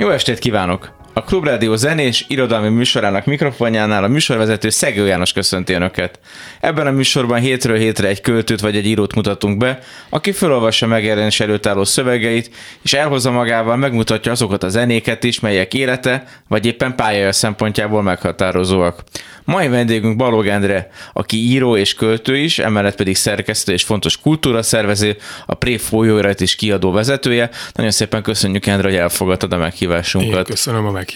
Jó estét kívánok! A Klubrádió zenés irodalmi műsorának mikrofonjánál a műsorvezető Szegő János köszönti Önöket. Ebben a műsorban hétről hétre egy költőt vagy egy írót mutatunk be, aki felolvassa megjelenés előtt álló szövegeit, és elhozza magával, megmutatja azokat a zenéket is, melyek élete vagy éppen pályája szempontjából meghatározóak. Mai vendégünk Balog Endre, aki író és költő is, emellett pedig szerkesztő és fontos kultúra szervező, a Pré folyóirat is kiadó vezetője. Nagyon szépen köszönjük, Endre, hogy elfogadtad a meghívásunkat. Én köszönöm a meghívást.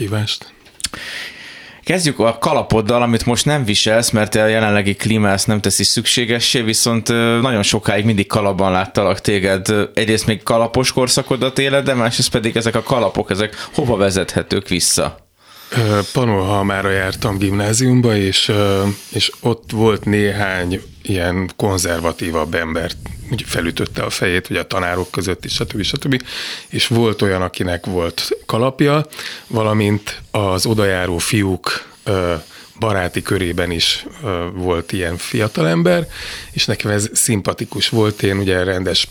Kezdjük a kalapoddal, amit most nem viselsz, mert a jelenlegi klíma ezt nem teszi szükségessé, viszont nagyon sokáig mindig kalapban láttalak téged. Egyrészt még kalapos korszakodat éled, de másrészt pedig ezek a kalapok, ezek hova vezethetők vissza? Panolhalmára jártam gimnáziumba, és, és ott volt néhány ilyen konzervatívabb embert, úgy felütötte a fejét, ugye a tanárok között is, stb. stb. És volt olyan, akinek volt kalapja, valamint az odajáró fiúk baráti körében is volt ilyen fiatalember, és nekem ez szimpatikus volt, én ugye rendes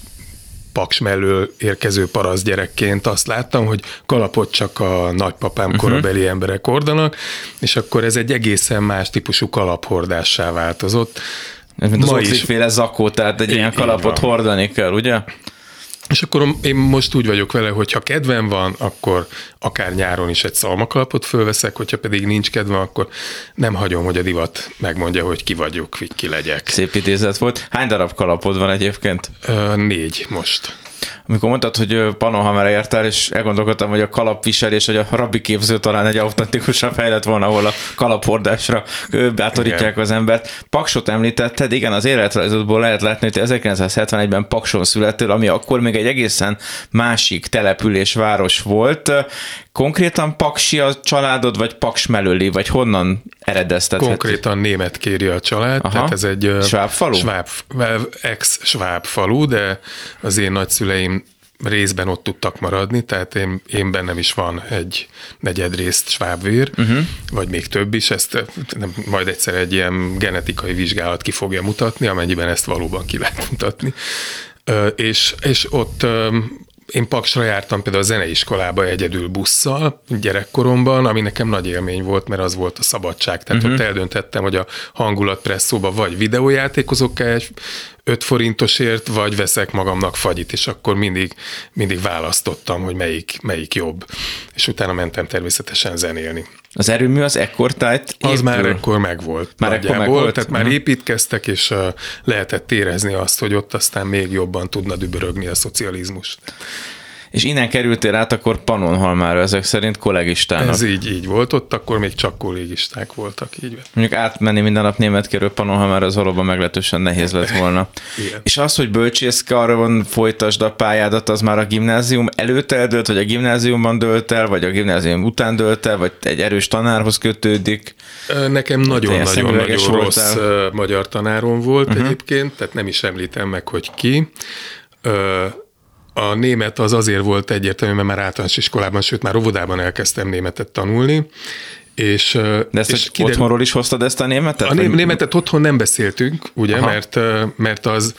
paks mellől érkező parasz gyerekként azt láttam, hogy kalapot csak a nagypapám uh-huh. korabeli emberek hordanak, és akkor ez egy egészen más típusú kalaphordássá változott. Ez mint Ma az is. féle zakó, tehát egy ilyen kalapot hordani kell, ugye? És akkor én most úgy vagyok vele, hogy ha kedvem van, akkor akár nyáron is egy szalmakalapot fölveszek, hogyha pedig nincs kedvem, akkor nem hagyom, hogy a divat megmondja, hogy ki vagyok, ki legyek. Szép idézet volt. Hány darab kalapod van egyébként? Ö, négy most amikor mondtad, hogy Panohamera értál, és elgondolkodtam, hogy a kalapviselés, hogy a rabbi képző talán egy autentikusabb fejlet volna, ahol a kalaphordásra bátorítják igen. az embert. Paksot említetted, igen, az életrajzodból lehet látni, hogy 1971-ben Pakson születtél, ami akkor még egy egészen másik település, város volt. Konkrétan Paksi a családod, vagy Paks mellőli, vagy honnan eredeztethet? Konkrétan német kéri a család, Aha. tehát ez egy Sváb falu? Sváb, ex-sváb falu, de az én nagyszüleim részben ott tudtak maradni, tehát én, én bennem is van egy negyed részt svábvér, uh-huh. vagy még több is, ezt nem, majd egyszer egy ilyen genetikai vizsgálat ki fogja mutatni, amennyiben ezt valóban ki lehet mutatni. és, és ott én Paksra jártam például a zeneiskolába egyedül busszal gyerekkoromban, ami nekem nagy élmény volt, mert az volt a szabadság. Tehát uh-huh. ott eldöntettem, hogy a hangulatpresszóba vagy videójátékozok egy 5 forintosért, vagy veszek magamnak fagyit, és akkor mindig, mindig választottam, hogy melyik, melyik jobb. És utána mentem természetesen zenélni. Az erőmű az ekkor tájt Az már ekkor megvolt. Már ekkor megvolt. Tehát már uh-huh. építkeztek, és uh, lehetett érezni azt, hogy ott aztán még jobban tudna dübörögni a szocializmus és innen kerültél át akkor Pannonhalmára ezek szerint kollégistának. Ez így, így volt, ott akkor még csak kollégisták voltak, így van. Mondjuk átmenni minden nap német kerül Pannonhalmára, az valóban meglehetősen nehéz lett volna. Igen. És az, hogy bölcsészkarban folytasd a pályádat, az már a gimnázium előtt eldőlt, vagy a gimnáziumban dölt el, vagy a gimnázium után dölt el, vagy egy erős tanárhoz kötődik? Nekem nagyon-nagyon-nagyon rossz magyar tanárom volt uh-huh. egyébként, tehát nem is említem meg, hogy ki a német az azért volt egyértelmű, mert már általános iskolában, sőt már óvodában elkezdtem németet tanulni, és, De ezt és kiderül... otthonról is hoztad ezt a németet? A vagy? németet otthon nem beszéltünk, ugye, mert, mert az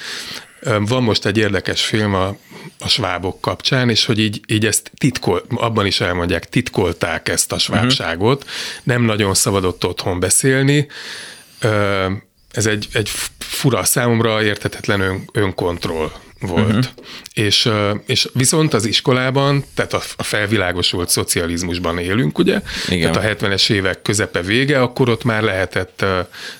van most egy érdekes film a, a svábok kapcsán, és hogy így, így ezt titkol, abban is elmondják, titkolták ezt a svábságot, uh-huh. nem nagyon szabadott otthon beszélni, ez egy, egy fura számomra értetetlen ön, önkontroll volt. Uh-huh. És, és viszont az iskolában, tehát a felvilágosult szocializmusban élünk, ugye? Igen. Tehát a 70-es évek közepe vége, akkor ott már lehetett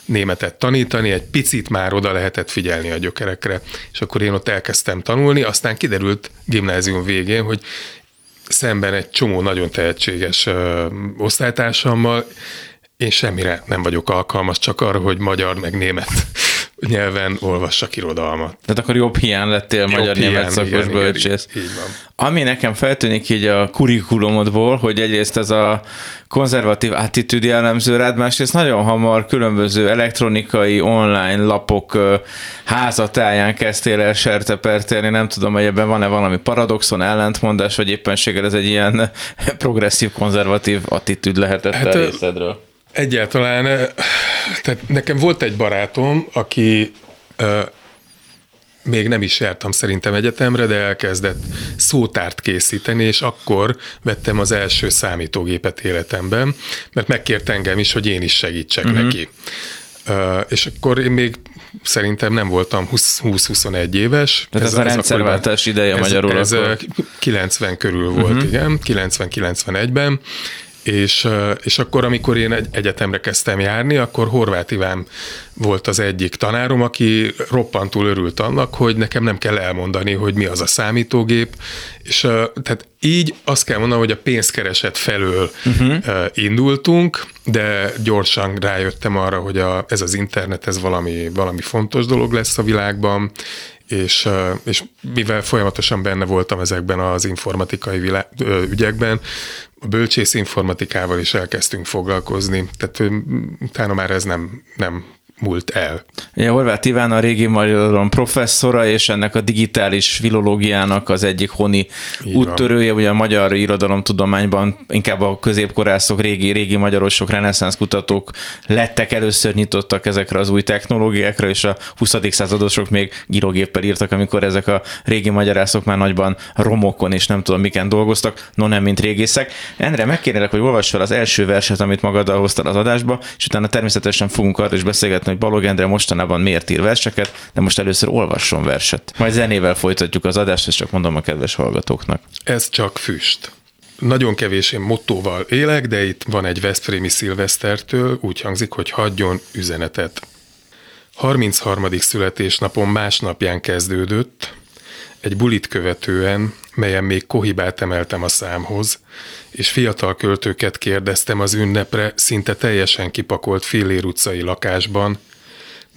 németet tanítani, egy picit már oda lehetett figyelni a gyökerekre, és akkor én ott elkezdtem tanulni, aztán kiderült gimnázium végén, hogy szemben egy csomó nagyon tehetséges osztálytársammal én semmire nem vagyok alkalmas, csak arra, hogy magyar meg német nyelven olvassak irodalmat. Tehát akkor jobb hiány lettél jobb magyar-német szakos bölcsész. Így, így van. Ami nekem feltűnik így a kurikulumodból, hogy egyrészt ez a konzervatív attitűd jellemző rád, másrészt nagyon hamar különböző elektronikai, online lapok házatáján kezdtél el sertepertélni, nem tudom, hogy ebben van-e valami paradoxon, ellentmondás, vagy éppenséggel ez egy ilyen progresszív, konzervatív attitűd lehetett hát, a részedről. Egyáltalán, tehát nekem volt egy barátom, aki még nem is jártam szerintem egyetemre, de elkezdett szótárt készíteni, és akkor vettem az első számítógépet életemben, mert megkért engem is, hogy én is segítsek uh-huh. neki. És akkor én még szerintem nem voltam 20-21 éves. Tehát ez, ez a rendszerváltás ideje ez, magyarul. Ez akkor. 90 körül volt, uh-huh. igen, 90-91-ben, és, és akkor, amikor én egy egyetemre kezdtem járni, akkor Horváth Iván volt az egyik tanárom, aki roppantul örült annak, hogy nekem nem kell elmondani, hogy mi az a számítógép, és tehát így azt kell mondanom, hogy a pénzkereset felől uh-huh. indultunk, de gyorsan rájöttem arra, hogy a, ez az internet, ez valami, valami fontos dolog lesz a világban, és, és mivel folyamatosan benne voltam ezekben az informatikai világ, ügyekben, a bölcsész informatikával is elkezdtünk foglalkozni, tehát utána már ez nem, nem múlt el. Ja, Horváth Iván a régi magyar professzora, és ennek a digitális filológiának az egyik honi Így úttörője, ugye a magyar irodalomtudományban inkább a középkorászok, régi, régi magyarosok, reneszánsz kutatók lettek először nyitottak ezekre az új technológiákra, és a 20. századosok még írógéppel írtak, amikor ezek a régi magyarászok már nagyban romokon és nem tudom miken dolgoztak, no nem, mint régészek. Endre, megkérlek, hogy olvass fel az első verset, amit magaddal hoztad az adásba, és utána természetesen fogunk arra is beszélgetni, hogy Balog Endre mostanában miért ír verseket, de most először olvasson verset. Majd zenével folytatjuk az adást, és csak mondom a kedves hallgatóknak. Ez csak füst. Nagyon kevés én mottóval élek, de itt van egy Veszprémi szilvesztertől, úgy hangzik, hogy hagyjon üzenetet. 33. születésnapom másnapján kezdődött, egy bulit követően, melyen még kohibát emeltem a számhoz, és fiatal költőket kérdeztem az ünnepre szinte teljesen kipakolt Fillér utcai lakásban,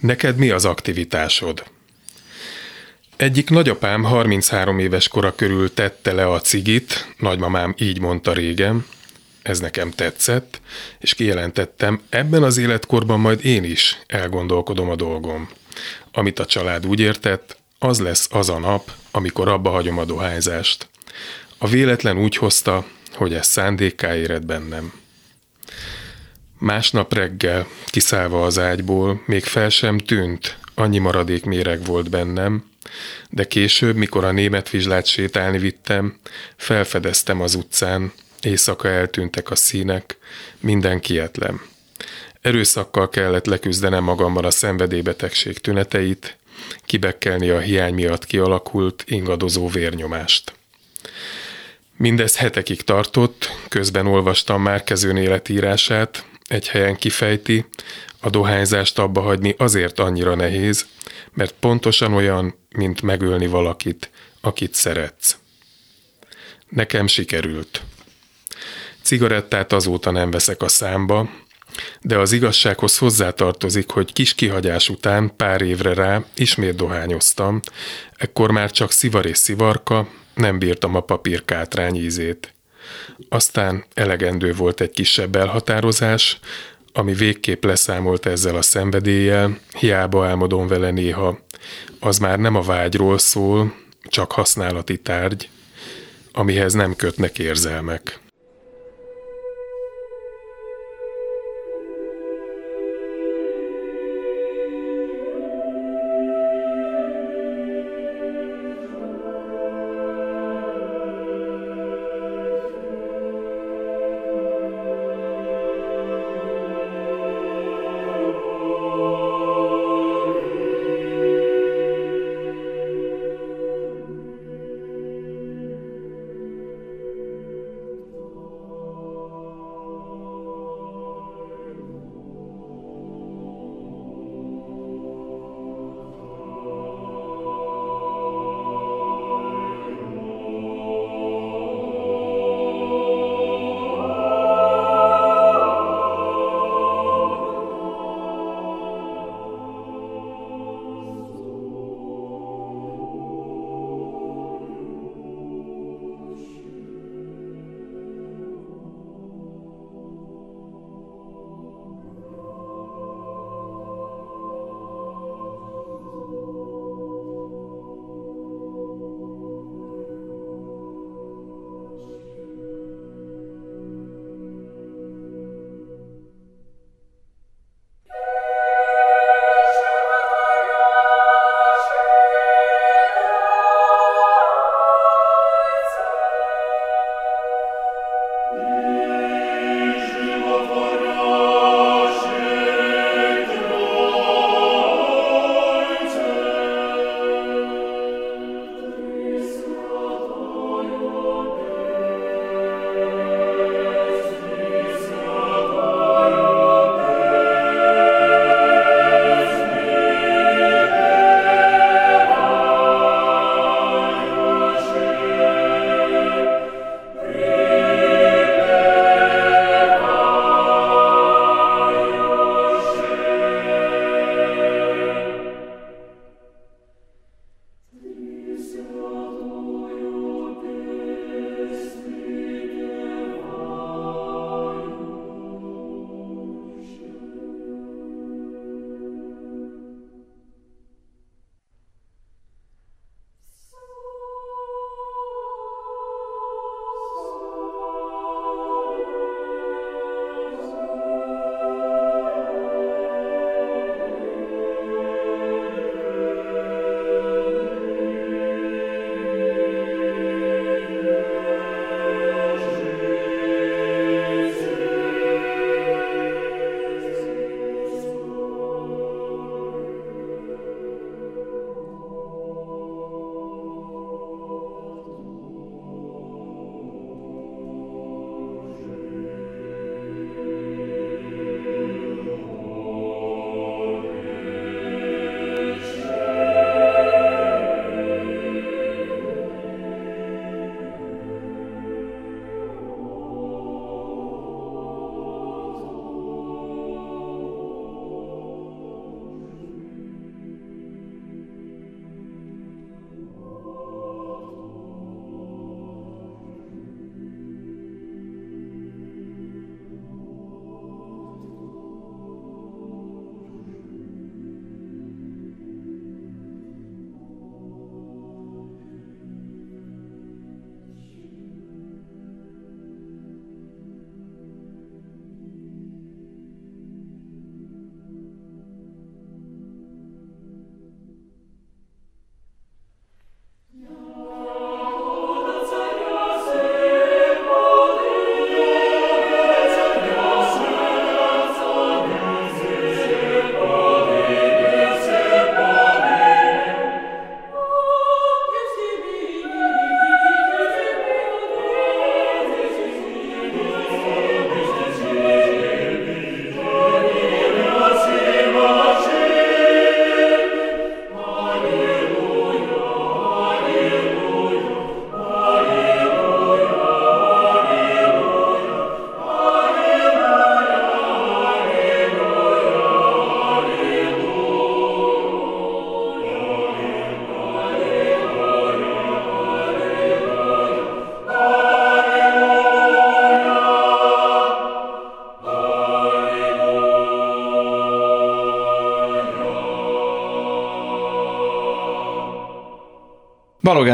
neked mi az aktivitásod? Egyik nagyapám 33 éves kora körül tette le a cigit, nagymamám így mondta régen, ez nekem tetszett, és kijelentettem, ebben az életkorban majd én is elgondolkodom a dolgom. Amit a család úgy értett, az lesz az a nap, amikor abba hagyom a dohányzást. A véletlen úgy hozta, hogy ez szándékká éred bennem. Másnap reggel, kiszállva az ágyból, még fel sem tűnt, annyi maradék méreg volt bennem, de később, mikor a német vizslát sétálni vittem, felfedeztem az utcán, éjszaka eltűntek a színek, minden kietlen. Erőszakkal kellett leküzdenem magamban a szenvedélybetegség tüneteit, kibekkelni a hiány miatt kialakult ingadozó vérnyomást. Mindez hetekig tartott, közben olvastam már kezőn életírását, egy helyen kifejti, a dohányzást abba hagyni azért annyira nehéz, mert pontosan olyan, mint megölni valakit, akit szeretsz. Nekem sikerült. Cigarettát azóta nem veszek a számba, de az igazsághoz hozzátartozik, hogy kis kihagyás után pár évre rá ismét dohányoztam, ekkor már csak szivar és szivarka, nem bírtam a papírkátrány ízét. Aztán elegendő volt egy kisebb elhatározás, ami végképp leszámolt ezzel a szenvedéllyel, hiába álmodom vele néha. Az már nem a vágyról szól, csak használati tárgy, amihez nem kötnek érzelmek.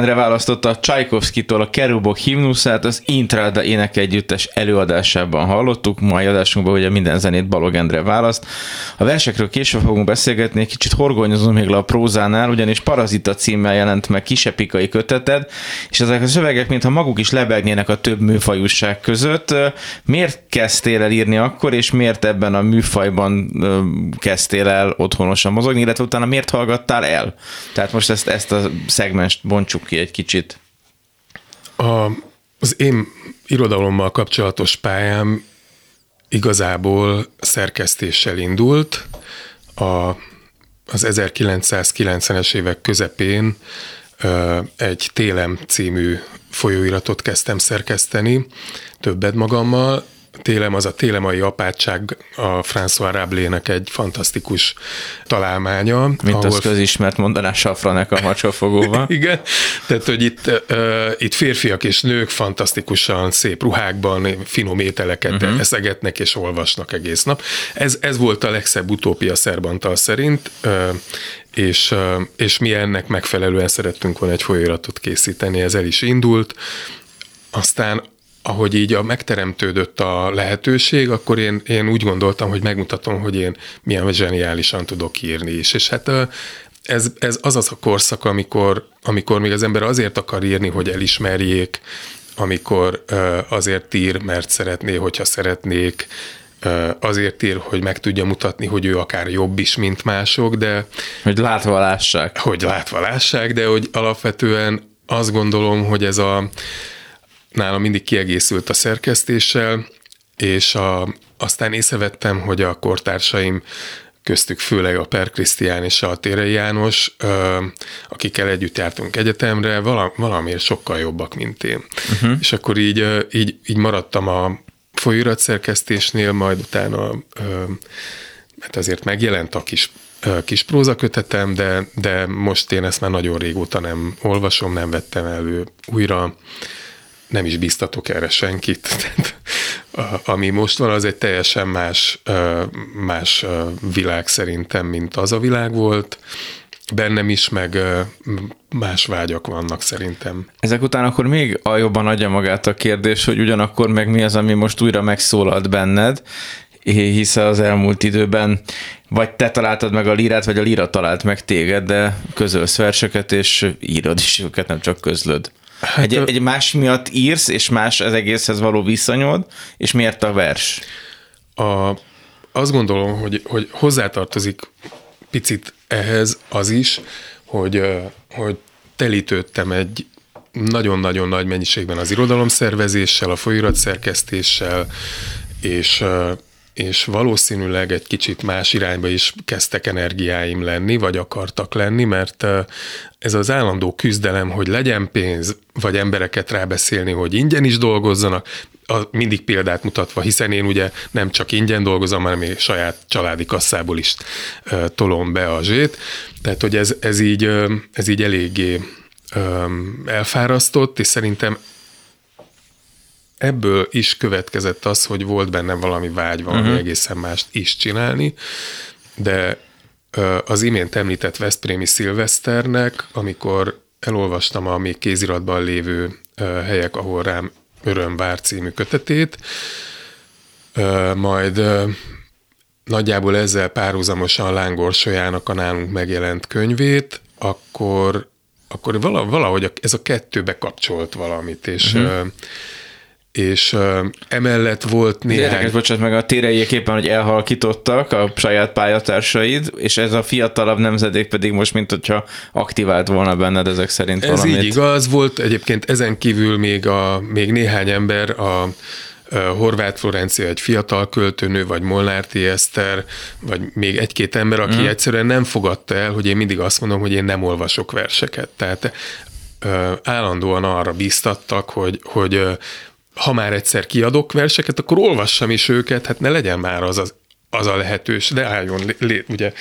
Endre választotta Csajkovszkitól a Kerubok himnuszát, az Intrada ének együttes előadásában hallottuk, mai adásunkban ugye minden zenét Balog Endre választ. A versekről később fogunk beszélgetni, egy kicsit horgonyozunk még le a prózánál, ugyanis Parazita címmel jelent meg kisepikai köteted, és ezek a szövegek, mintha maguk is lebegnének a több műfajúság között. Miért kezdtél el írni akkor, és miért ebben a műfajban kezdtél el otthonosan mozogni, illetve utána miért hallgattál el? Tehát most ezt, ezt a szegmest bontsuk ki egy kicsit. A, az én irodalommal kapcsolatos pályám igazából szerkesztéssel indult. A, az 1990-es évek közepén egy Télem című folyóiratot kezdtem szerkeszteni, többet magammal, Télem az a télemai apátság a François Rabelais-nek egy fantasztikus találmánya. Mint ahol... az közismert mondaná Safranek a macsafogóval. Igen, tehát hogy itt, uh, itt férfiak és nők fantasztikusan szép ruhákban finom ételeket uh-huh. eszegetnek és olvasnak egész nap. Ez, ez volt a legszebb utópia Szerbantal szerint, uh, és, uh, és mi ennek megfelelően szerettünk volna egy folyóiratot készíteni, ez el is indult. Aztán ahogy így a megteremtődött a lehetőség, akkor én, én úgy gondoltam, hogy megmutatom, hogy én milyen zseniálisan tudok írni is. És hát ez, ez az az a korszak, amikor, amikor még az ember azért akar írni, hogy elismerjék, amikor azért ír, mert szeretné, hogyha szeretnék, azért ír, hogy meg tudja mutatni, hogy ő akár jobb is, mint mások, de... Hogy látva lássák. Hogy látva lássák, de hogy alapvetően azt gondolom, hogy ez a nálam mindig kiegészült a szerkesztéssel, és a, aztán észrevettem, hogy a kortársaim köztük főleg a Per Krisztián és a Térei János, akikkel együtt jártunk egyetemre, valamiért sokkal jobbak, mint én. Uh-huh. És akkor így, így, így maradtam a folyóiratszerkesztésnél, majd utána, mert azért megjelent a kis kis prózakötetem, de, de most én ezt már nagyon régóta nem olvasom, nem vettem elő újra, nem is biztatok erre senkit. Ami most van, az egy teljesen más, más világ szerintem, mint az a világ volt. Bennem is, meg más vágyak vannak szerintem. Ezek után akkor még jobban adja magát a kérdés, hogy ugyanakkor meg mi az, ami most újra megszólalt benned, hisz az elmúlt időben vagy te találtad meg a lírát, vagy a líra talált meg téged, de közölsz verseket, és írod is őket, nem csak közlöd. Hát, egy, egy más miatt írsz, és más az egészhez való viszonyod, és miért a vers? A, azt gondolom, hogy, hogy hozzátartozik picit ehhez az is, hogy, hogy telítődtem egy nagyon-nagyon nagy mennyiségben az irodalomszervezéssel, a folyóiratszerkesztéssel, és, és valószínűleg egy kicsit más irányba is kezdtek energiáim lenni, vagy akartak lenni, mert ez az állandó küzdelem, hogy legyen pénz, vagy embereket rábeszélni, hogy ingyen is dolgozzanak, a, mindig példát mutatva, hiszen én ugye nem csak ingyen dolgozom, hanem még saját családi kasszából is uh, tolom be a zsét. Tehát, hogy ez, ez, így, uh, ez így eléggé um, elfárasztott, és szerintem ebből is következett az, hogy volt bennem valami vágy, valami uh-huh. egészen mást is csinálni, de az imént említett Veszprémi Szilveszternek, amikor elolvastam a még kéziratban lévő helyek, ahol rám öröm vár című kötetét, majd nagyjából ezzel párhuzamosan Lángorsolyának a nálunk megjelent könyvét, akkor, akkor valahogy ez a kettő bekapcsolt valamit, és uh-huh és emellett volt néhány... Érdekes, bocsánat, meg a téreiek éppen, hogy elhalkítottak a saját pályatársaid, és ez a fiatalabb nemzedék pedig most, mint hogyha aktivált volna benned ezek szerint ez valamit. Ez így igaz, volt egyébként ezen kívül még, a, még néhány ember, a, Horváth Florencia egy fiatal költőnő, vagy Molnárti Eszter, vagy még egy-két ember, aki mm. egyszerűen nem fogadta el, hogy én mindig azt mondom, hogy én nem olvasok verseket. Tehát állandóan arra bíztattak, hogy, hogy ha már egyszer kiadok verseket, akkor olvassam is őket, hát ne legyen már az az, az a lehetős, de álljon lé, ugye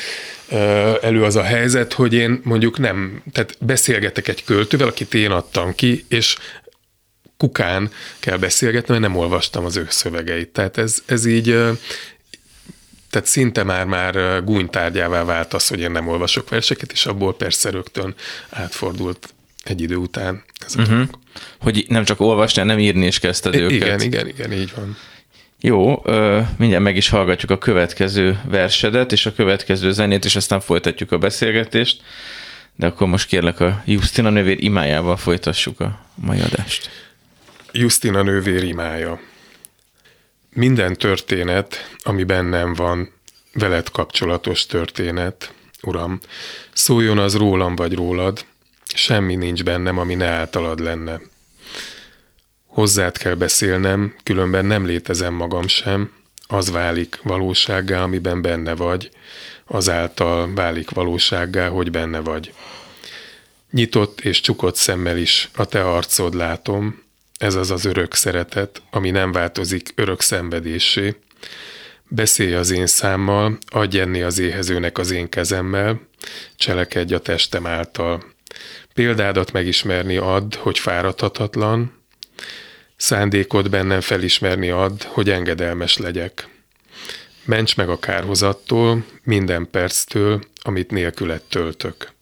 elő az a helyzet, hogy én mondjuk nem, tehát beszélgetek egy költővel, akit én adtam ki, és kukán kell beszélgetni, mert nem olvastam az ő szövegeit. Tehát ez, ez így, tehát szinte már már gúnytárgyává vált az, hogy én nem olvasok verseket, és abból persze rögtön átfordult egy idő után. Ez uh-huh. Hogy nem csak olvasni, nem írni is kezdted őket. Igen, igen, igen, így van. Jó, mindjárt meg is hallgatjuk a következő versedet és a következő zenét, és aztán folytatjuk a beszélgetést. De akkor most kérlek a Justina nővér imájával folytassuk a mai adást. Justina nővér imája. Minden történet, ami bennem van, veled kapcsolatos történet, Uram, szóljon az rólam vagy rólad, semmi nincs bennem, ami ne általad lenne. Hozzád kell beszélnem, különben nem létezem magam sem, az válik valósággá, amiben benne vagy, azáltal válik valósággá, hogy benne vagy. Nyitott és csukott szemmel is a te arcod látom, ez az az örök szeretet, ami nem változik örök szenvedésé. Beszélj az én számmal, adj enni az éhezőnek az én kezemmel, cselekedj a testem által. Példádat megismerni add, hogy fáradhatatlan, szándékod bennem felismerni add, hogy engedelmes legyek. Ments meg a kárhozattól, minden perctől, amit nélküled töltök.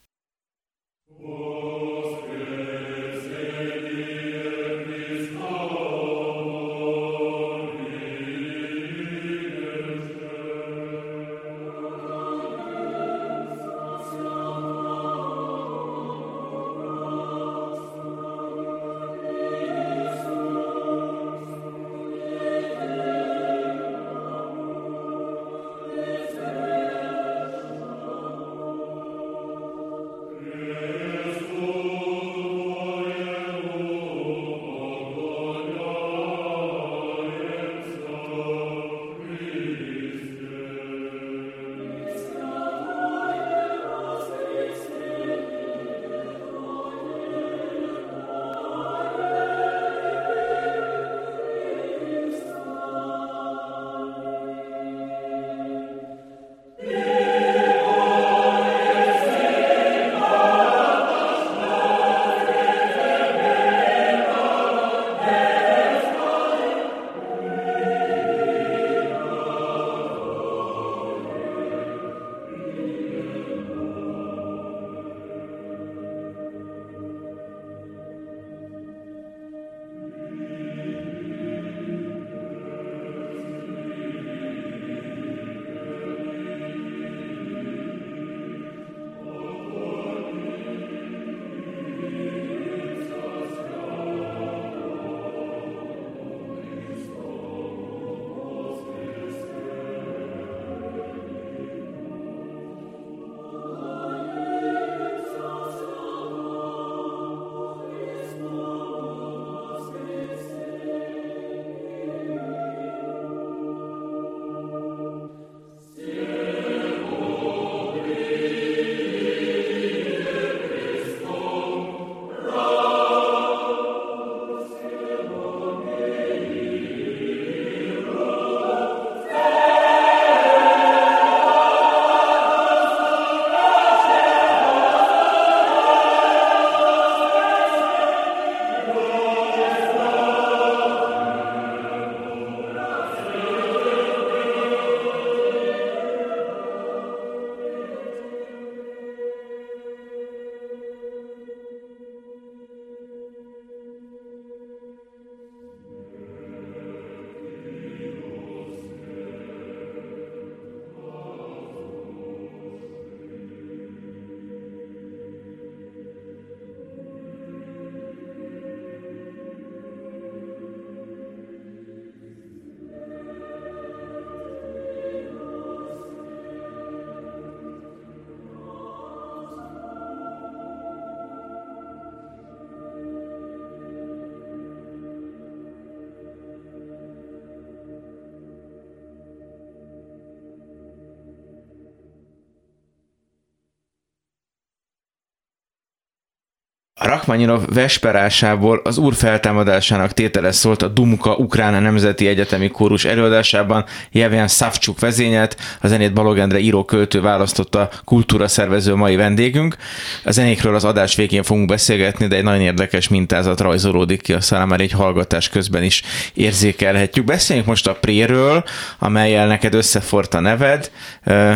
Rachmaninov vesperásából az úr feltámadásának tétele szólt a Dumka Ukrán Nemzeti Egyetemi Kórus előadásában Jevjen Szavcsuk vezényelt, a zenét Balog Endre író-költő választotta kultúra szervező mai vendégünk. A zenékről az adás végén fogunk beszélgetni, de egy nagyon érdekes mintázat rajzolódik ki a számára egy hallgatás közben is érzékelhetjük. Beszéljünk most a Préről, amelyel neked összefort a neved.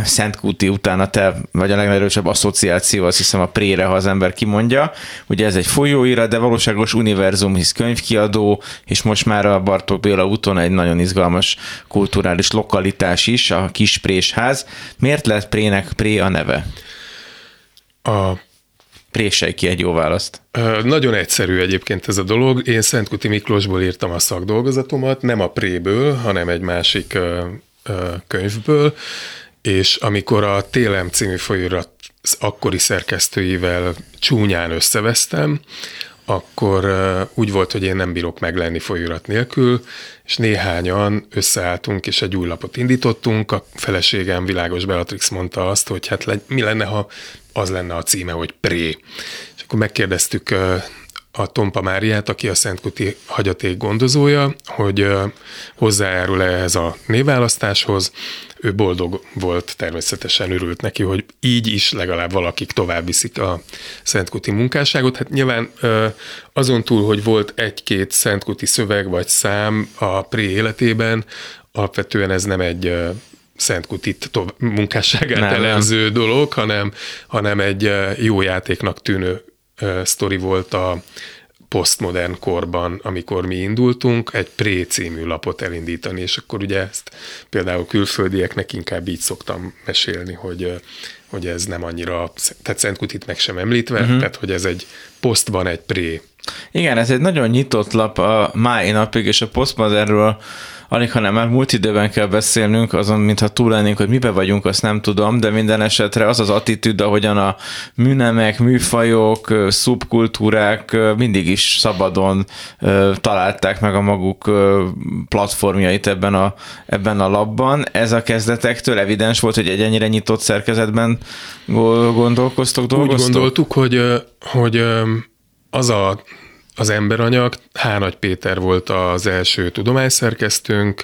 Szentkúti után a te, vagy a legnagyobb asszociáció, azt hiszem a Prére, ha az ember kimondja ugye ez egy folyóira, de valóságos univerzum, hisz könyvkiadó, és most már a Bartók Béla úton egy nagyon izgalmas kulturális lokalitás is, a Kisprésház. Miért lett Prének Pré a neve? A Présej ki egy jó választ. Nagyon egyszerű egyébként ez a dolog. Én Szentkuti Miklósból írtam a szakdolgozatomat, nem a Préből, hanem egy másik könyvből, és amikor a Télem című folyóirat akkori szerkesztőivel csúnyán összevesztem, akkor úgy volt, hogy én nem bírok meglenni folyóirat nélkül, és néhányan összeálltunk, és egy új lapot indítottunk. A feleségem Világos Beatrix mondta azt, hogy hát mi lenne, ha az lenne a címe, hogy Pré. És akkor megkérdeztük a Tompa Máriát, aki a Szentkuti hagyaték gondozója, hogy hozzájárul -e ehhez a névválasztáshoz. Ő boldog volt, természetesen örült neki, hogy így is legalább valakik tovább viszik a Szentkuti munkásságot. Hát nyilván azon túl, hogy volt egy-két Szentkuti szöveg vagy szám a Pré életében, alapvetően ez nem egy Szentkutit munkásságát nem, elemző nem. dolog, hanem, hanem egy jó játéknak tűnő sztori volt a posztmodern korban, amikor mi indultunk, egy Pré című lapot elindítani, és akkor ugye ezt például külföldieknek inkább így szoktam mesélni, hogy, hogy ez nem annyira, tehát Szentkutit meg sem említve, uh-huh. tehát hogy ez egy posztban egy Pré. Igen, ez egy nagyon nyitott lap a mai napig, és a posztmodernről alig, hanem már múlt időben kell beszélnünk, azon, mintha túl lennénk, hogy mibe vagyunk, azt nem tudom, de minden esetre az az attitűd, ahogyan a műnemek, műfajok, szubkultúrák mindig is szabadon találták meg a maguk platformjait ebben a, ebben a labban. Ez a kezdetektől evidens volt, hogy egy ennyire nyitott szerkezetben gondolkoztok, dolgoztok? Úgy gondoltuk, hogy, hogy az a az emberanyag. Hánagy Péter volt az első tudományszerkesztőnk,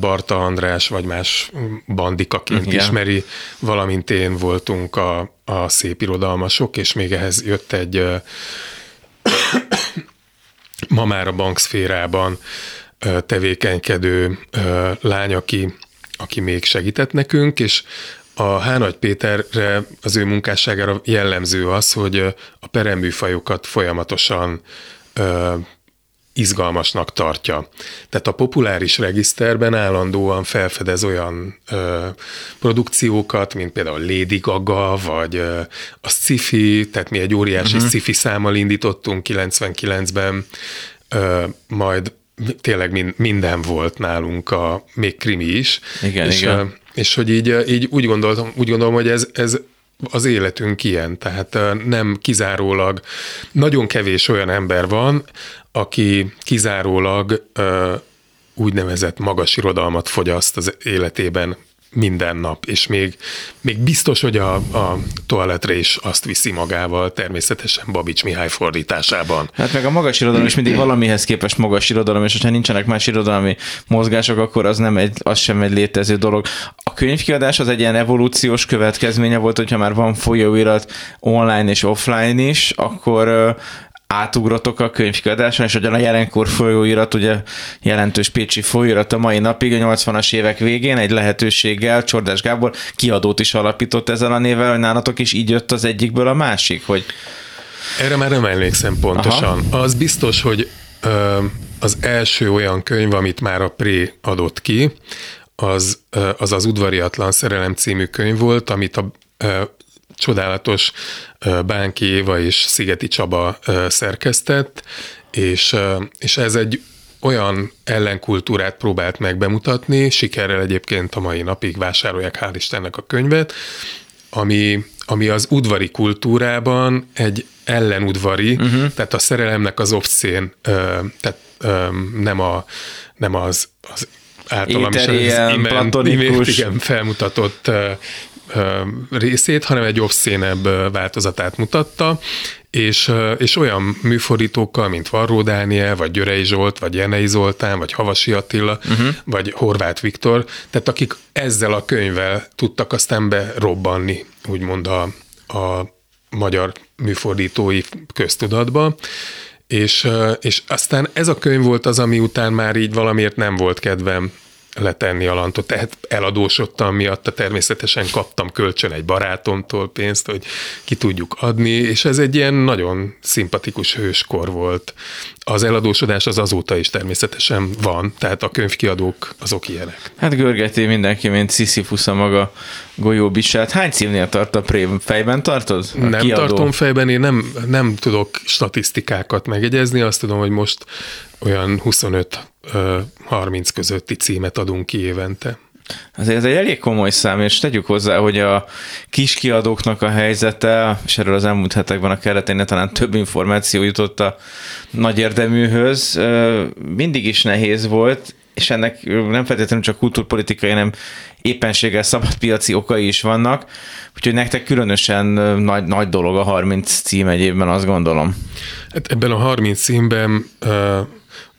Barta András vagy más bandikaként Igen. ismeri, valamint én voltunk a, a szép irodalmasok, és még ehhez jött egy ma már a bankszférában tevékenykedő lány, aki, aki még segített nekünk, és a Hánagy Péterre, az ő munkásságára jellemző az, hogy a pereműfajokat folyamatosan ö, izgalmasnak tartja. Tehát a populáris regiszterben állandóan felfedez olyan ö, produkciókat, mint például Lady Gaga, vagy ö, a sci-fi, tehát mi egy óriási uh-huh. sci-fi számmal indítottunk 99-ben, ö, majd tényleg minden volt nálunk, a, még krimi is. Igen, és, igen. És hogy így, így úgy, gondoltam, úgy gondolom, hogy ez, ez az életünk ilyen, tehát nem kizárólag, nagyon kevés olyan ember van, aki kizárólag úgynevezett magas irodalmat fogyaszt az életében minden nap, és még, még biztos, hogy a, a toaletre is azt viszi magával, természetesen Babics Mihály fordításában. Hát meg a magas irodalom is mindig valamihez képest magas irodalom, és ha nincsenek más irodalmi mozgások, akkor az, nem egy, az sem egy létező dolog. A könyvkiadás az egy ilyen evolúciós következménye volt, hogyha már van folyóirat online és offline is, akkor átugrotok a könyvkiadáson, és ugyan a jelenkor folyóirat, ugye jelentős pécsi folyóirat a mai napig, a 80-as évek végén egy lehetőséggel Csordás Gábor kiadót is alapított ezzel a névvel, hogy nálatok is így jött az egyikből a másik, hogy... Erre már nem emlékszem pontosan. Aha. Az biztos, hogy ö, az első olyan könyv, amit már a Pré adott ki, az az, az Udvariatlan Szerelem című könyv volt, amit a csodálatos Bánki Éva és Szigeti Csaba szerkesztett, és, és ez egy olyan ellenkultúrát próbált meg bemutatni, sikerrel egyébként a mai napig vásárolják hál' Istennek a könyvet, ami, ami az udvari kultúrában egy ellenudvari, uh-huh. tehát a szerelemnek az obszén, tehát nem, a, nem az, az általam is az imént, igen, felmutatott részét, hanem egy obszénebb változatát mutatta, és, és olyan műfordítókkal, mint Varró Dániel, vagy Györei Zsolt, vagy Jenei Zoltán, vagy Havasi Attila, uh-huh. vagy Horváth Viktor, tehát akik ezzel a könyvvel tudtak aztán berobbanni, úgymond a, a magyar műfordítói köztudatba, és, és aztán ez a könyv volt az, ami után már így valamiért nem volt kedvem letenni a lantot, tehát eladósodtam miatta, természetesen kaptam kölcsön egy barátomtól pénzt, hogy ki tudjuk adni, és ez egy ilyen nagyon szimpatikus hőskor volt. Az eladósodás az azóta is természetesen van, tehát a könyvkiadók azok ilyenek. Hát görgeti mindenki, mint Sisyphus a maga golyóbisát. Hány címnél tart a Prém? Fejben tartod? A nem kiadó? tartom fejben, én nem, nem tudok statisztikákat megjegyezni, azt tudom, hogy most olyan 25-30 közötti címet adunk ki évente. Azért ez egy elég komoly szám, és tegyük hozzá, hogy a kiskiadóknak a helyzete, és erről az elmúlt hetekben a keretén talán több információ jutott a nagy érdeműhöz, mindig is nehéz volt, és ennek nem feltétlenül csak kultúrpolitikai, hanem éppenséggel szabadpiaci okai is vannak, úgyhogy nektek különösen nagy, nagy dolog a 30 cím egy évben, azt gondolom. Hát ebben a 30 címben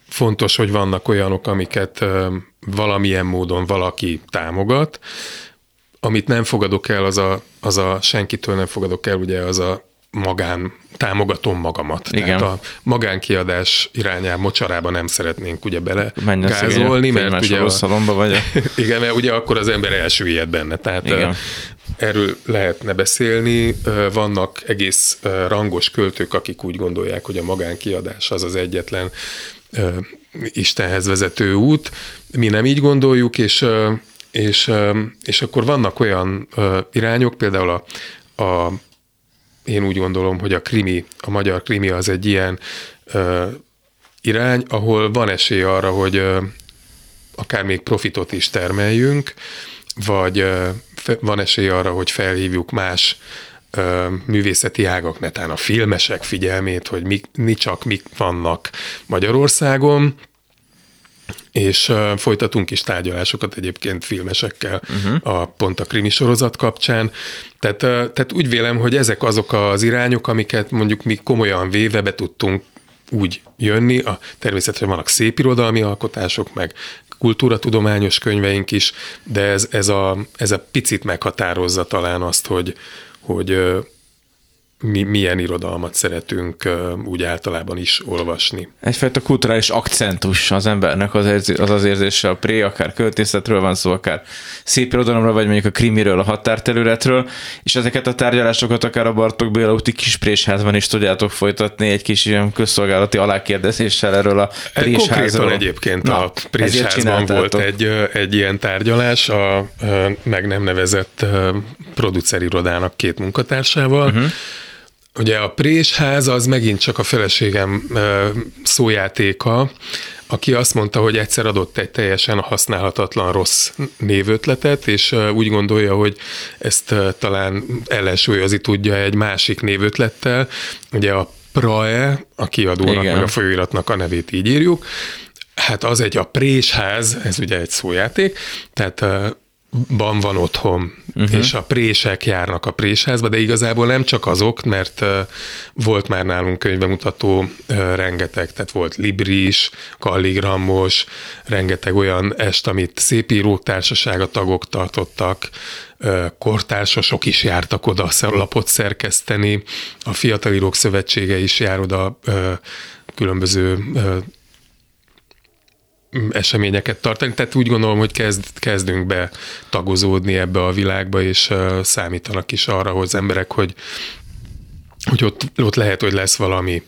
fontos, hogy vannak olyanok, amiket valamilyen módon valaki támogat, amit nem fogadok el, az a, az a senkitől nem fogadok el, ugye az a magán, támogatom magamat. Igen. Tehát a magánkiadás irányába mocsarába nem szeretnénk ugye bele gázolni, mert ugye a, vagy. igen, mert ugye akkor az ember elsüllyed benne. Tehát igen. erről lehetne beszélni. Vannak egész rangos költők, akik úgy gondolják, hogy a magánkiadás az az egyetlen Istenhez vezető út. Mi nem így gondoljuk, és, és, és akkor vannak olyan irányok, például a, a én úgy gondolom, hogy a krimi, a magyar krimi az egy ilyen irány, ahol van esély arra, hogy akár még profitot is termeljünk, vagy van esély arra, hogy felhívjuk más művészeti ágak, netán a filmesek figyelmét, hogy mi, mi csak mik vannak Magyarországon, és folytatunk is tárgyalásokat egyébként filmesekkel uh-huh. a pont a krimi sorozat kapcsán. Tehát, tehát úgy vélem, hogy ezek azok az irányok, amiket mondjuk mi komolyan véve be tudtunk úgy jönni. A, természetesen vannak szép irodalmi alkotások, meg kultúratudományos könyveink is, de ez, ez, a, ez a picit meghatározza talán azt, hogy, hogy mi, milyen irodalmat szeretünk úgy általában is olvasni. Egyfajta kulturális akcentus az embernek az, érzi, az az érzése a pré, akár költészetről van szó, akár szép irodalomról, vagy mondjuk a krimiről, a határterületről, és ezeket a tárgyalásokat akár a Bartók Béla úti kisprésházban is tudjátok folytatni egy kis ilyen közszolgálati alákérdezéssel erről a présházról. Konkrétan egyébként Na, a présházban volt egy, egy ilyen tárgyalás a meg nem nevezett producerirodának két munkatársával, uh-huh Ugye a présház az megint csak a feleségem szójátéka, aki azt mondta, hogy egyszer adott egy teljesen használhatatlan rossz névötletet, és úgy gondolja, hogy ezt talán ellensúlyozni tudja egy másik névötlettel. Ugye a Prae, a kiadónak, Igen. meg a folyóiratnak a nevét így írjuk, hát az egy a présház, ez ugye egy szójáték, tehát ban van otthon, uh-huh. és a prések járnak a présházba, de igazából nem csak azok, mert uh, volt már nálunk könyvemutató uh, rengeteg, tehát volt Libris, Kalligramos, rengeteg olyan est, amit szépírók társasága tagok tartottak, uh, kortársasok is jártak oda a lapot szerkeszteni, a Fiatalírók Szövetsége is jár oda különböző eseményeket tartani, tehát úgy gondolom, hogy kezd, kezdünk be tagozódni ebbe a világba, és uh, számítanak is arra, hogy az emberek, hogy, hogy ott, ott lehet, hogy lesz valami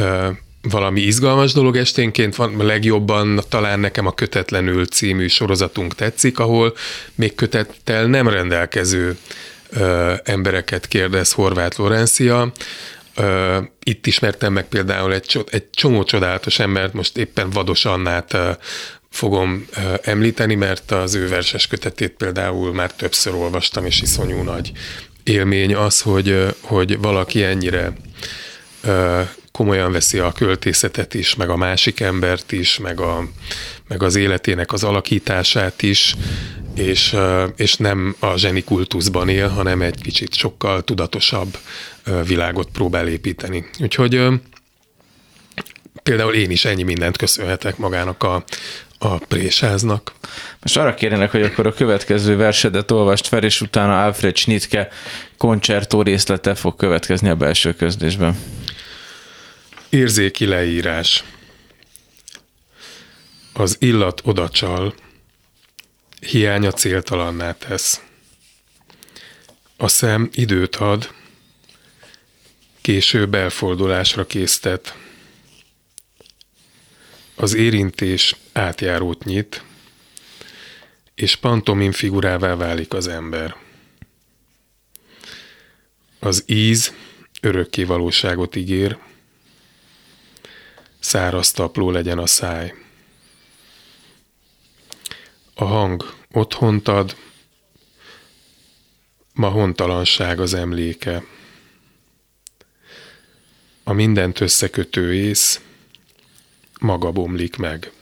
uh, valami izgalmas dolog esténként. Van, legjobban talán nekem a Kötetlenül című sorozatunk tetszik, ahol még kötettel nem rendelkező ö, embereket kérdez Horváth Lorencia, itt ismertem meg például egy, egy csomó csodálatos embert, most éppen Vados Annát fogom említeni, mert az ő verses kötetét például már többször olvastam, és iszonyú nagy élmény az, hogy, hogy valaki ennyire komolyan veszi a költészetet is, meg a másik embert is, meg, a, meg az életének az alakítását is, és, és nem a zseni kultuszban él, hanem egy kicsit sokkal tudatosabb világot próbál építeni. Úgyhogy például én is ennyi mindent köszönhetek magának a, a présáznak. Most arra kérnének, hogy akkor a következő versedet olvast fel, és utána Alfred Schnittke koncertó részlete fog következni a belső közlésben. Érzéki leírás. Az illat odacsal, hiánya céltalanná tesz. A szem időt ad, később elfordulásra késztet. Az érintés átjárót nyit, és pantomim figurává válik az ember. Az íz örökké valóságot ígér, száraz tapló legyen a száj. A hang otthont ad, ma hontalanság az emléke. A mindent összekötő ész maga bomlik meg.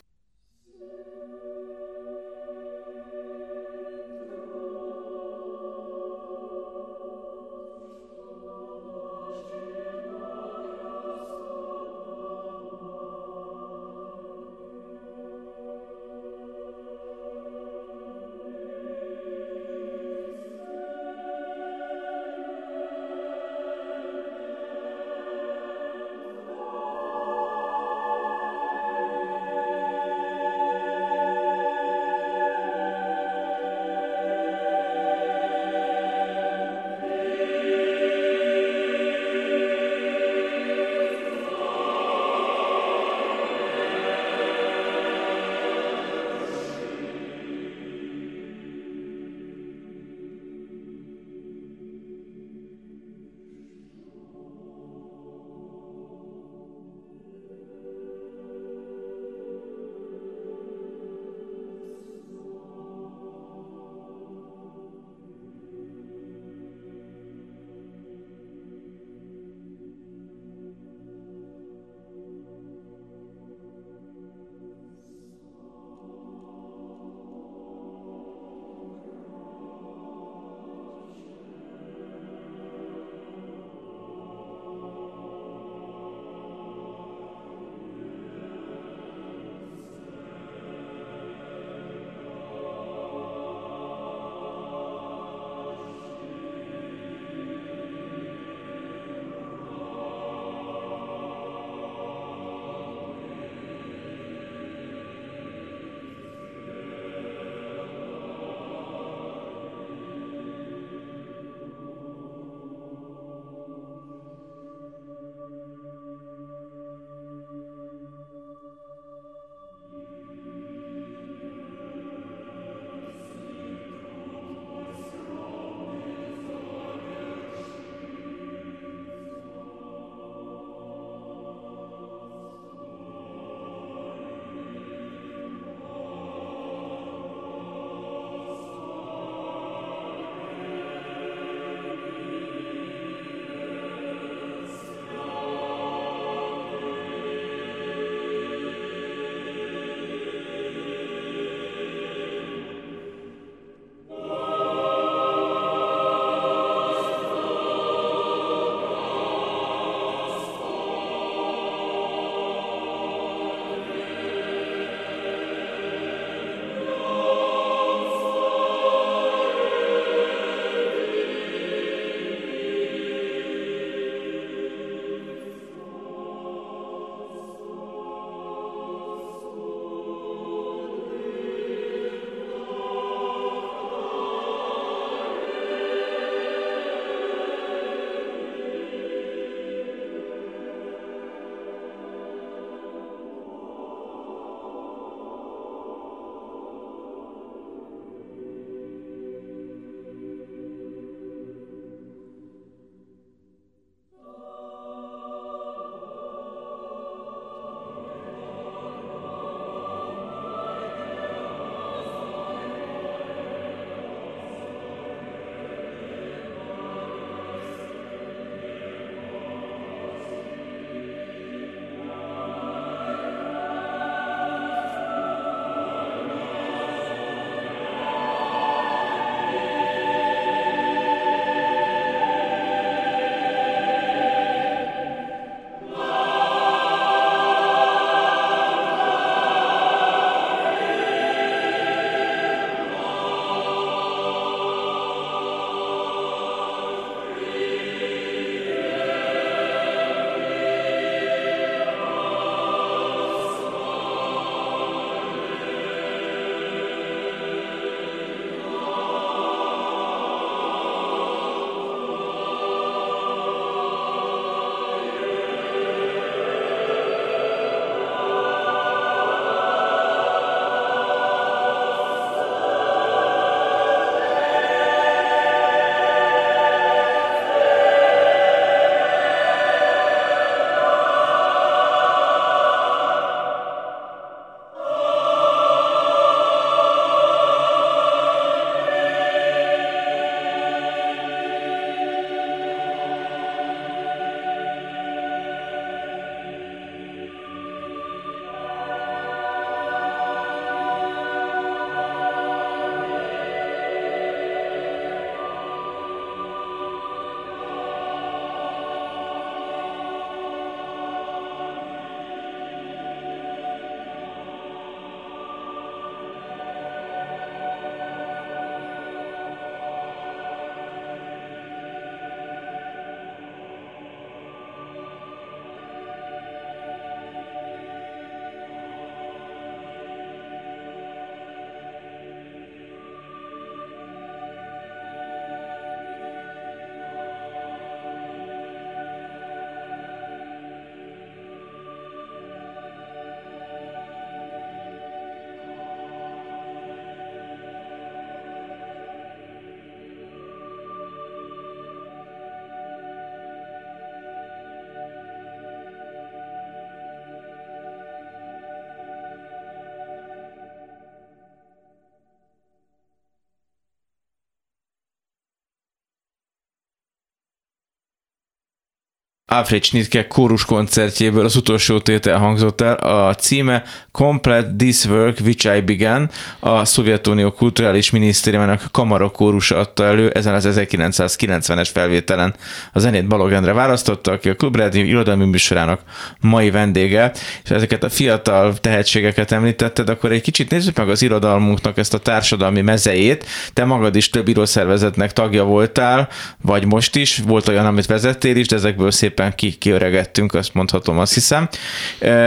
Alfred Schnittke kórus koncertjéből az utolsó tétel hangzott el. A címe Complete This Work Which I Began, a Szovjetunió Kulturális Minisztériumának kamarokórusa adta elő ezen az 1990-es felvételen. A zenét Balog Endre választotta, aki a Klubrádió irodalmi műsorának mai vendége, és ezeket a fiatal tehetségeket említetted, akkor egy kicsit nézzük meg az irodalmunknak ezt a társadalmi mezejét. Te magad is több írószervezetnek tagja voltál, vagy most is, volt olyan, amit vezettél is, de ezekből szépen ki, kiöregettünk, azt mondhatom, azt hiszem.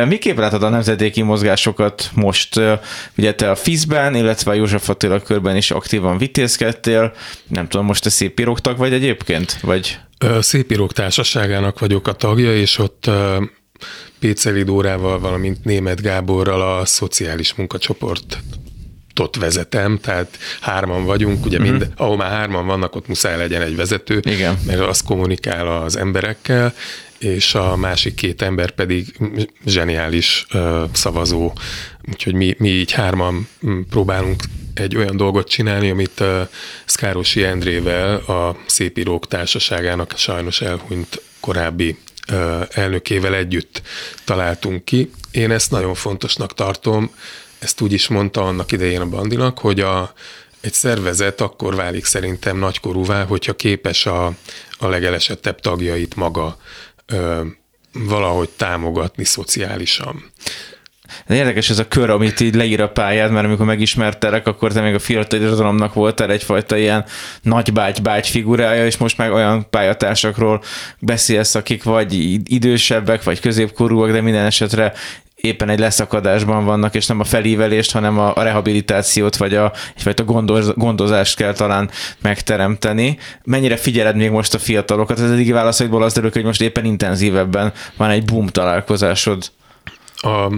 Miképp látod a nemzedéki mozgásokat most? Ugye te a FIS-ben, illetve a József Attila körben is aktívan vitézkedtél. Nem tudom, most te szép íróktag vagy egyébként? Vagy... Szép írók társaságának vagyok a tagja, és ott Péceli Dórával, valamint Német Gáborral a szociális munkacsoport ott vezetem, tehát hárman vagyunk, ugye uh-huh. mind, ahol már hárman vannak, ott muszáj legyen egy vezető, Igen. mert az kommunikál az emberekkel, és a másik két ember pedig zseniális szavazó, úgyhogy mi, mi így hárman próbálunk egy olyan dolgot csinálni, amit uh, Szkárosi Endrével, a Szépírók Társaságának sajnos elhunyt korábbi elnökével együtt találtunk ki. Én ezt nagyon fontosnak tartom, ezt úgy is mondta annak idején a Bandinak, hogy a, egy szervezet akkor válik szerintem nagykorúvá, hogyha képes a, a legelesettebb tagjait maga ö, valahogy támogatni szociálisan. De érdekes ez a kör, amit így leír a pályád, mert amikor megismertelek, akkor te még a fiatal irodalomnak voltál egyfajta ilyen nagybágy-bágy figurája, és most meg olyan pályatársakról beszélsz, akik vagy idősebbek, vagy középkorúak, de minden esetre éppen egy leszakadásban vannak, és nem a felívelést, hanem a, a rehabilitációt, vagy a, egyfajta gondoz, gondozást kell talán megteremteni. Mennyire figyeled még most a fiatalokat? Az eddigi válaszaikból az derül, hogy most éppen intenzívebben van egy boom találkozásod. A,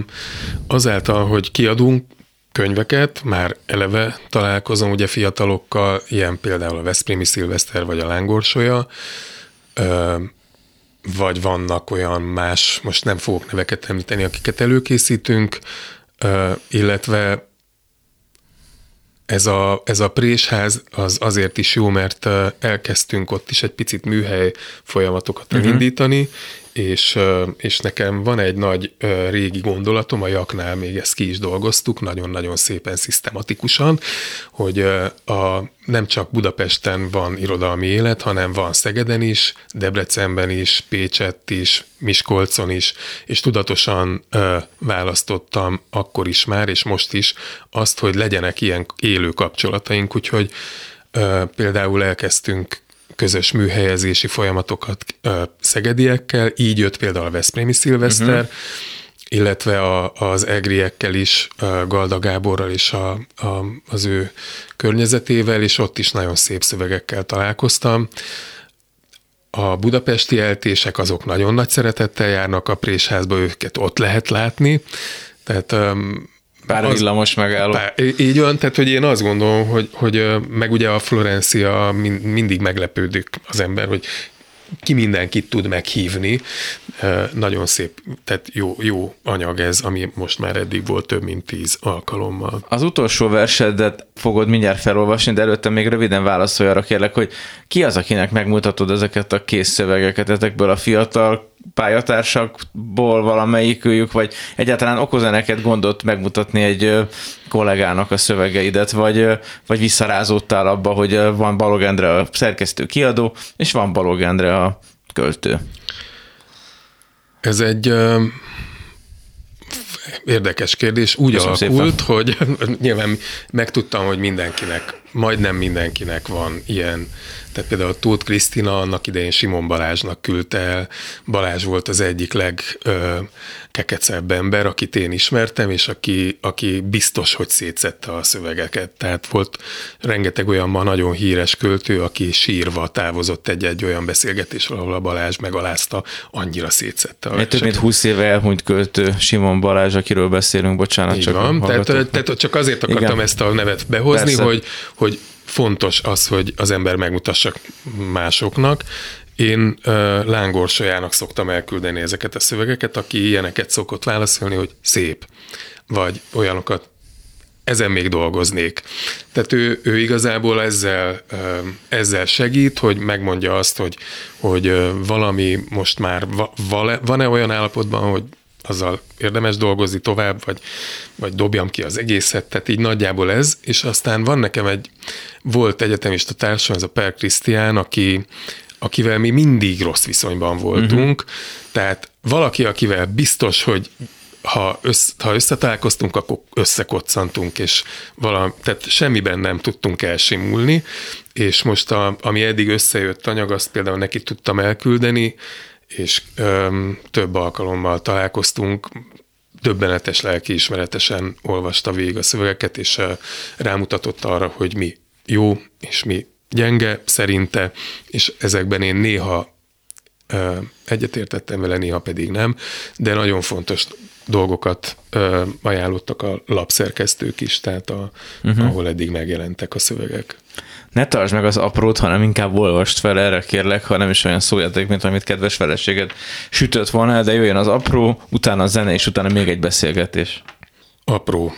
azáltal, hogy kiadunk könyveket, már eleve találkozom ugye fiatalokkal, ilyen például a Veszprémi Szilveszter vagy a Lángorsolya, vagy vannak olyan más, most nem fogok neveket említeni, akiket előkészítünk, illetve ez a, ez a présház az azért is jó, mert elkezdtünk ott is egy picit műhely folyamatokat uh-huh. És, és nekem van egy nagy régi gondolatom, a Jaknál még ezt ki is dolgoztuk, nagyon-nagyon szépen, szisztematikusan, hogy a, nem csak Budapesten van irodalmi élet, hanem van Szegeden is, Debrecenben is, Pécsett is, Miskolcon is, és tudatosan ö, választottam akkor is már, és most is azt, hogy legyenek ilyen élő kapcsolataink, úgyhogy ö, például elkezdtünk közös műhelyezési folyamatokat szegediekkel, így jött például a Veszprémi Szilveszter, uh-huh. illetve a, az egriekkel is, Galda Gáborral és a, a, az ő környezetével, és ott is nagyon szép szövegekkel találkoztam. A budapesti eltések azok nagyon nagy szeretettel járnak a Présházba, őket ott lehet látni, tehát bár az, villamos megálló. Így van, tehát hogy én azt gondolom, hogy, hogy meg ugye a Florencia mindig meglepődik az ember, hogy ki mindenkit tud meghívni. Nagyon szép, tehát jó, jó anyag ez, ami most már eddig volt több mint tíz alkalommal. Az utolsó versedet fogod mindjárt felolvasni, de előtte még röviden válaszolj arra kérlek, hogy ki az, akinek megmutatod ezeket a kész szövegeket ezekből a fiatal pályatársakból valamelyikőjük, vagy egyáltalán okoz-e neked gondot megmutatni egy kollégának a szövegeidet, vagy, vagy visszarázódtál abba, hogy van Balog Endre a szerkesztő kiadó, és van Balog Endre a költő? Ez egy érdekes kérdés. Úgy Köszönöm alakult, szépen. hogy nyilván megtudtam, hogy mindenkinek, majdnem mindenkinek van ilyen tehát például Tóth Krisztina annak idején Simon Balázsnak küldte el. Balázs volt az egyik legkekecebb ember, akit én ismertem, és aki, aki biztos, hogy szétszette a szövegeket. Tehát volt rengeteg olyan ma nagyon híres költő, aki sírva távozott egy-egy olyan beszélgetésről, ahol a Balázs megalázta, annyira szétszette. A több mint 20 éve elhunyt költő Simon Balázs, akiről beszélünk, bocsánat. Így csak van, tehát, tehát csak azért akartam Igen. ezt a nevet behozni, hogy, hogy fontos az, hogy az ember megmutassa másoknak. Én uh, lángorsajának szoktam elküldeni ezeket a szövegeket, aki ilyeneket szokott válaszolni, hogy szép, vagy olyanokat ezen még dolgoznék. Tehát ő, ő igazából ezzel, ezzel segít, hogy megmondja azt, hogy, hogy valami most már van-e olyan állapotban, hogy azzal érdemes dolgozni tovább, vagy, vagy dobjam ki az egészet, tehát így nagyjából ez, és aztán van nekem egy, volt egyetemista társam, ez a Per Krisztián, aki, akivel mi mindig rossz viszonyban voltunk, uh-huh. tehát valaki, akivel biztos, hogy ha, össz, ha összetalálkoztunk, akkor összekoccantunk, és valami, tehát semmiben nem tudtunk elsimulni, és most a, ami eddig összejött anyag, azt például neki tudtam elküldeni, és öm, több alkalommal találkoztunk, döbbenetes lelkiismeretesen olvasta végig a szövegeket, és ö, rámutatott arra, hogy mi jó, és mi gyenge szerinte, és ezekben én néha egyetértettem vele, néha pedig nem, de nagyon fontos dolgokat ö, ajánlottak a lapszerkesztők is, tehát a, uh-huh. ahol eddig megjelentek a szövegek. Ne tartsd meg az aprót, hanem inkább olvast fel, erre kérlek, ha nem is olyan szójáték, mint amit kedves feleséged sütött volna, de jöjjön az apró, utána a zene, és utána még egy beszélgetés. Apró.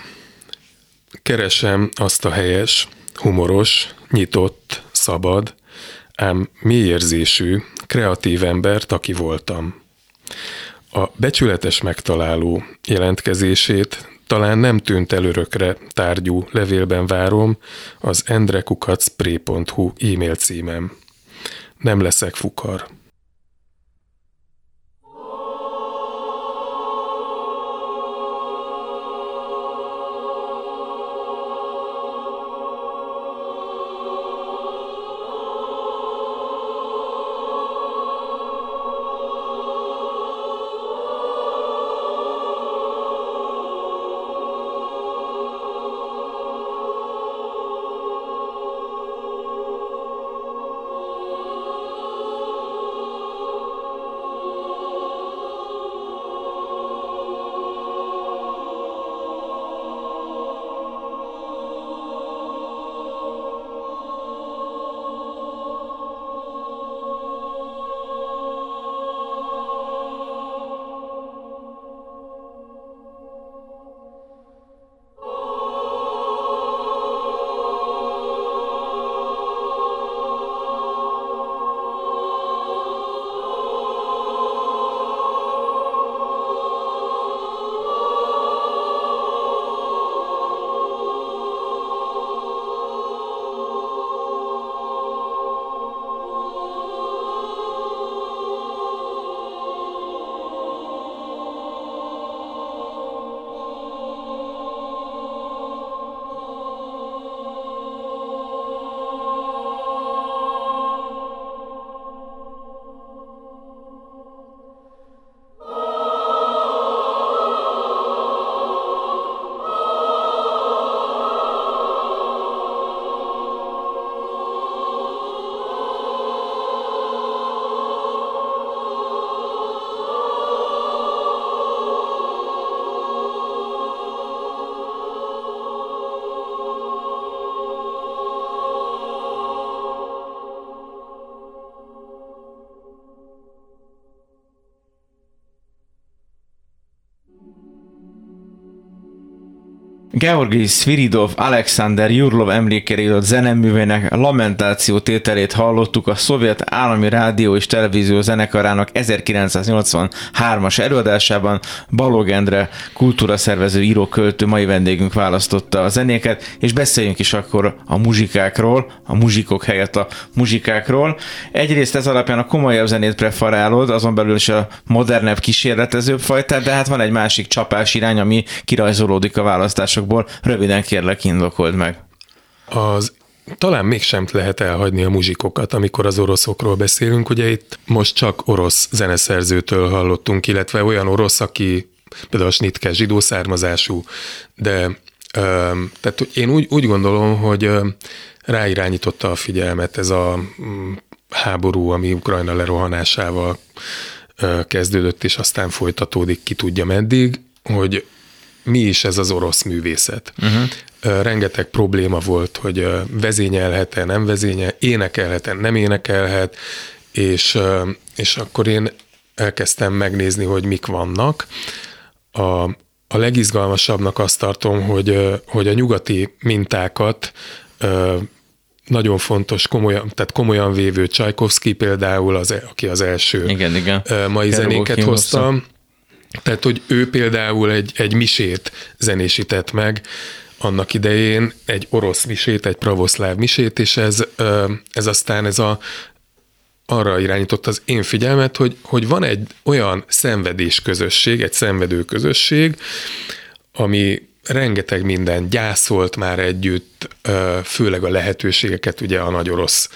Keresem azt a helyes, humoros, nyitott, szabad, ám mélyérzésű, kreatív embert, aki voltam. A becsületes megtaláló jelentkezését talán nem tűnt el örökre tárgyú levélben várom az endrekukacpré.hu e-mail címem. Nem leszek fukar. Georgi Sviridov Alexander Jurlov emlékére írott zeneművének lamentáció tételét hallottuk a szovjet állami rádió és televízió zenekarának 1983-as előadásában Balog Endre kultúraszervező író-költő mai vendégünk választotta a zenéket, és beszéljünk is akkor a muzsikákról, a muzsikok helyett a muzsikákról. Egyrészt ez alapján a komolyabb zenét preferálod, azon belül is a modernebb, kísérletezőbb fajtát, de hát van egy másik csapás irány, ami kirajzolódik a választások okokból. Röviden kérlek, indokold meg. Az talán mégsem lehet elhagyni a muzsikokat, amikor az oroszokról beszélünk. Ugye itt most csak orosz zeneszerzőtől hallottunk, illetve olyan orosz, aki például a Snitke zsidó származású, de tehát én úgy, úgy gondolom, hogy ráirányította a figyelmet ez a mm, háború, ami Ukrajna lerohanásával kezdődött, és aztán folytatódik ki tudja meddig, hogy mi is ez az orosz művészet. Uh-huh. Rengeteg probléma volt, hogy vezényelhet-e, nem vezényel, énekelhet-e, nem énekelhet, és, és akkor én elkezdtem megnézni, hogy mik vannak. A, a legizgalmasabbnak azt tartom, hogy, hogy a nyugati mintákat nagyon fontos, komolyan, tehát komolyan vévő Csajkovszki például, az, aki az első igen, igen. mai zenéket hozta. Tehát, hogy ő például egy, egy misét zenésített meg, annak idején egy orosz misét, egy pravoszláv misét, és ez, ez aztán ez a arra irányított az én figyelmet, hogy, hogy van egy olyan szenvedés közösség, egy szenvedő közösség, ami rengeteg minden gyászolt már együtt, főleg a lehetőségeket, ugye a nagy orosz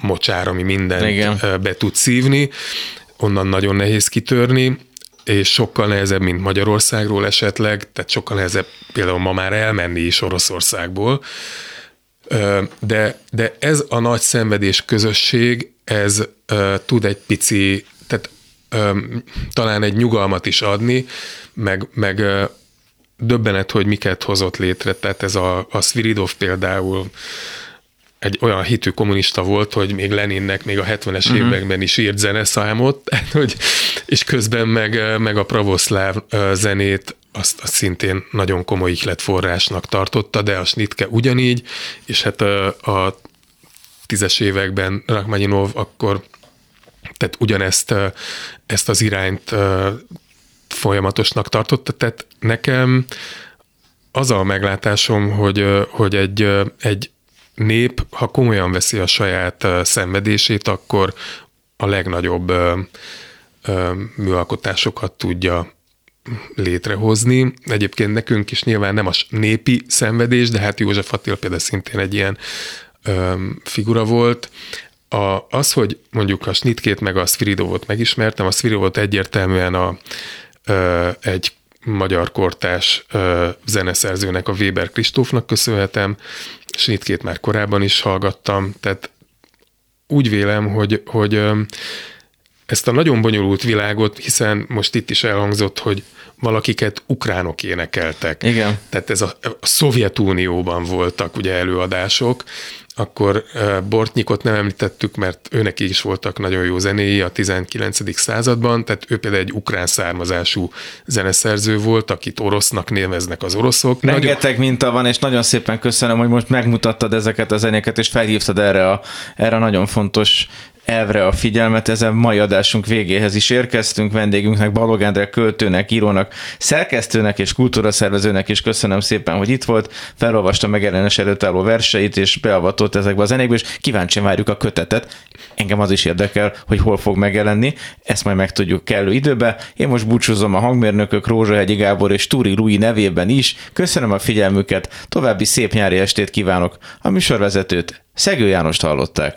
mocsár, ami mindent Igen. be tud szívni, onnan nagyon nehéz kitörni, és sokkal nehezebb, mint Magyarországról esetleg, tehát sokkal nehezebb például ma már elmenni is Oroszországból, de, de ez a nagy szenvedés közösség, ez tud egy pici, tehát talán egy nyugalmat is adni, meg, meg döbbenet, hogy miket hozott létre, tehát ez a, a Sviridov például egy olyan hitű kommunista volt, hogy még Leninnek még a 70-es uh-huh. években is írt zeneszámot, hogy, és közben meg, meg a pravoszláv zenét azt, azt szintén nagyon komoly ihletforrásnak tartotta, de a Snitke ugyanígy, és hát a, a tízes években Rachmaninov akkor tehát ugyanezt ezt az irányt folyamatosnak tartotta, tehát nekem az a meglátásom, hogy, hogy egy, egy nép, ha komolyan veszi a saját szenvedését, akkor a legnagyobb műalkotásokat tudja létrehozni. Egyébként nekünk is nyilván nem a népi szenvedés, de hát József Attila például szintén egy ilyen figura volt. A, az, hogy mondjuk a Snitkét meg a Sviridovot megismertem, a Sviridovot egyértelműen a, egy magyar kortás zeneszerzőnek, a Weber Kristófnak köszönhetem, Snitkét már korábban is hallgattam, tehát úgy vélem, hogy, hogy ezt a nagyon bonyolult világot, hiszen most itt is elhangzott, hogy valakiket ukránok énekeltek. Igen. Tehát ez a, a Szovjetunióban voltak ugye előadások, akkor Bortnyikot nem említettük, mert őnek is voltak nagyon jó zenéi a 19. században, tehát ő például egy ukrán származású zeneszerző volt, akit orosznak néveznek az oroszok. Rengeteg nagyon... minta van, és nagyon szépen köszönöm, hogy most megmutattad ezeket a zenéket, és felhívtad erre a, erre a nagyon fontos elvre a figyelmet, ezen mai adásunk végéhez is érkeztünk, vendégünknek Balog Endre költőnek, írónak, szerkesztőnek és kultúraszervezőnek is köszönöm szépen, hogy itt volt, felolvasta megjelenés előtt álló verseit, és beavatott ezekbe a zenékbe, és kíváncsian várjuk a kötetet. Engem az is érdekel, hogy hol fog megjelenni, ezt majd megtudjuk kellő időbe. Én most búcsúzom a hangmérnökök Rózsahegyi Gábor és Túri Rui nevében is. Köszönöm a figyelmüket, további szép nyári estét kívánok. A műsorvezetőt Szegő Jánost hallották.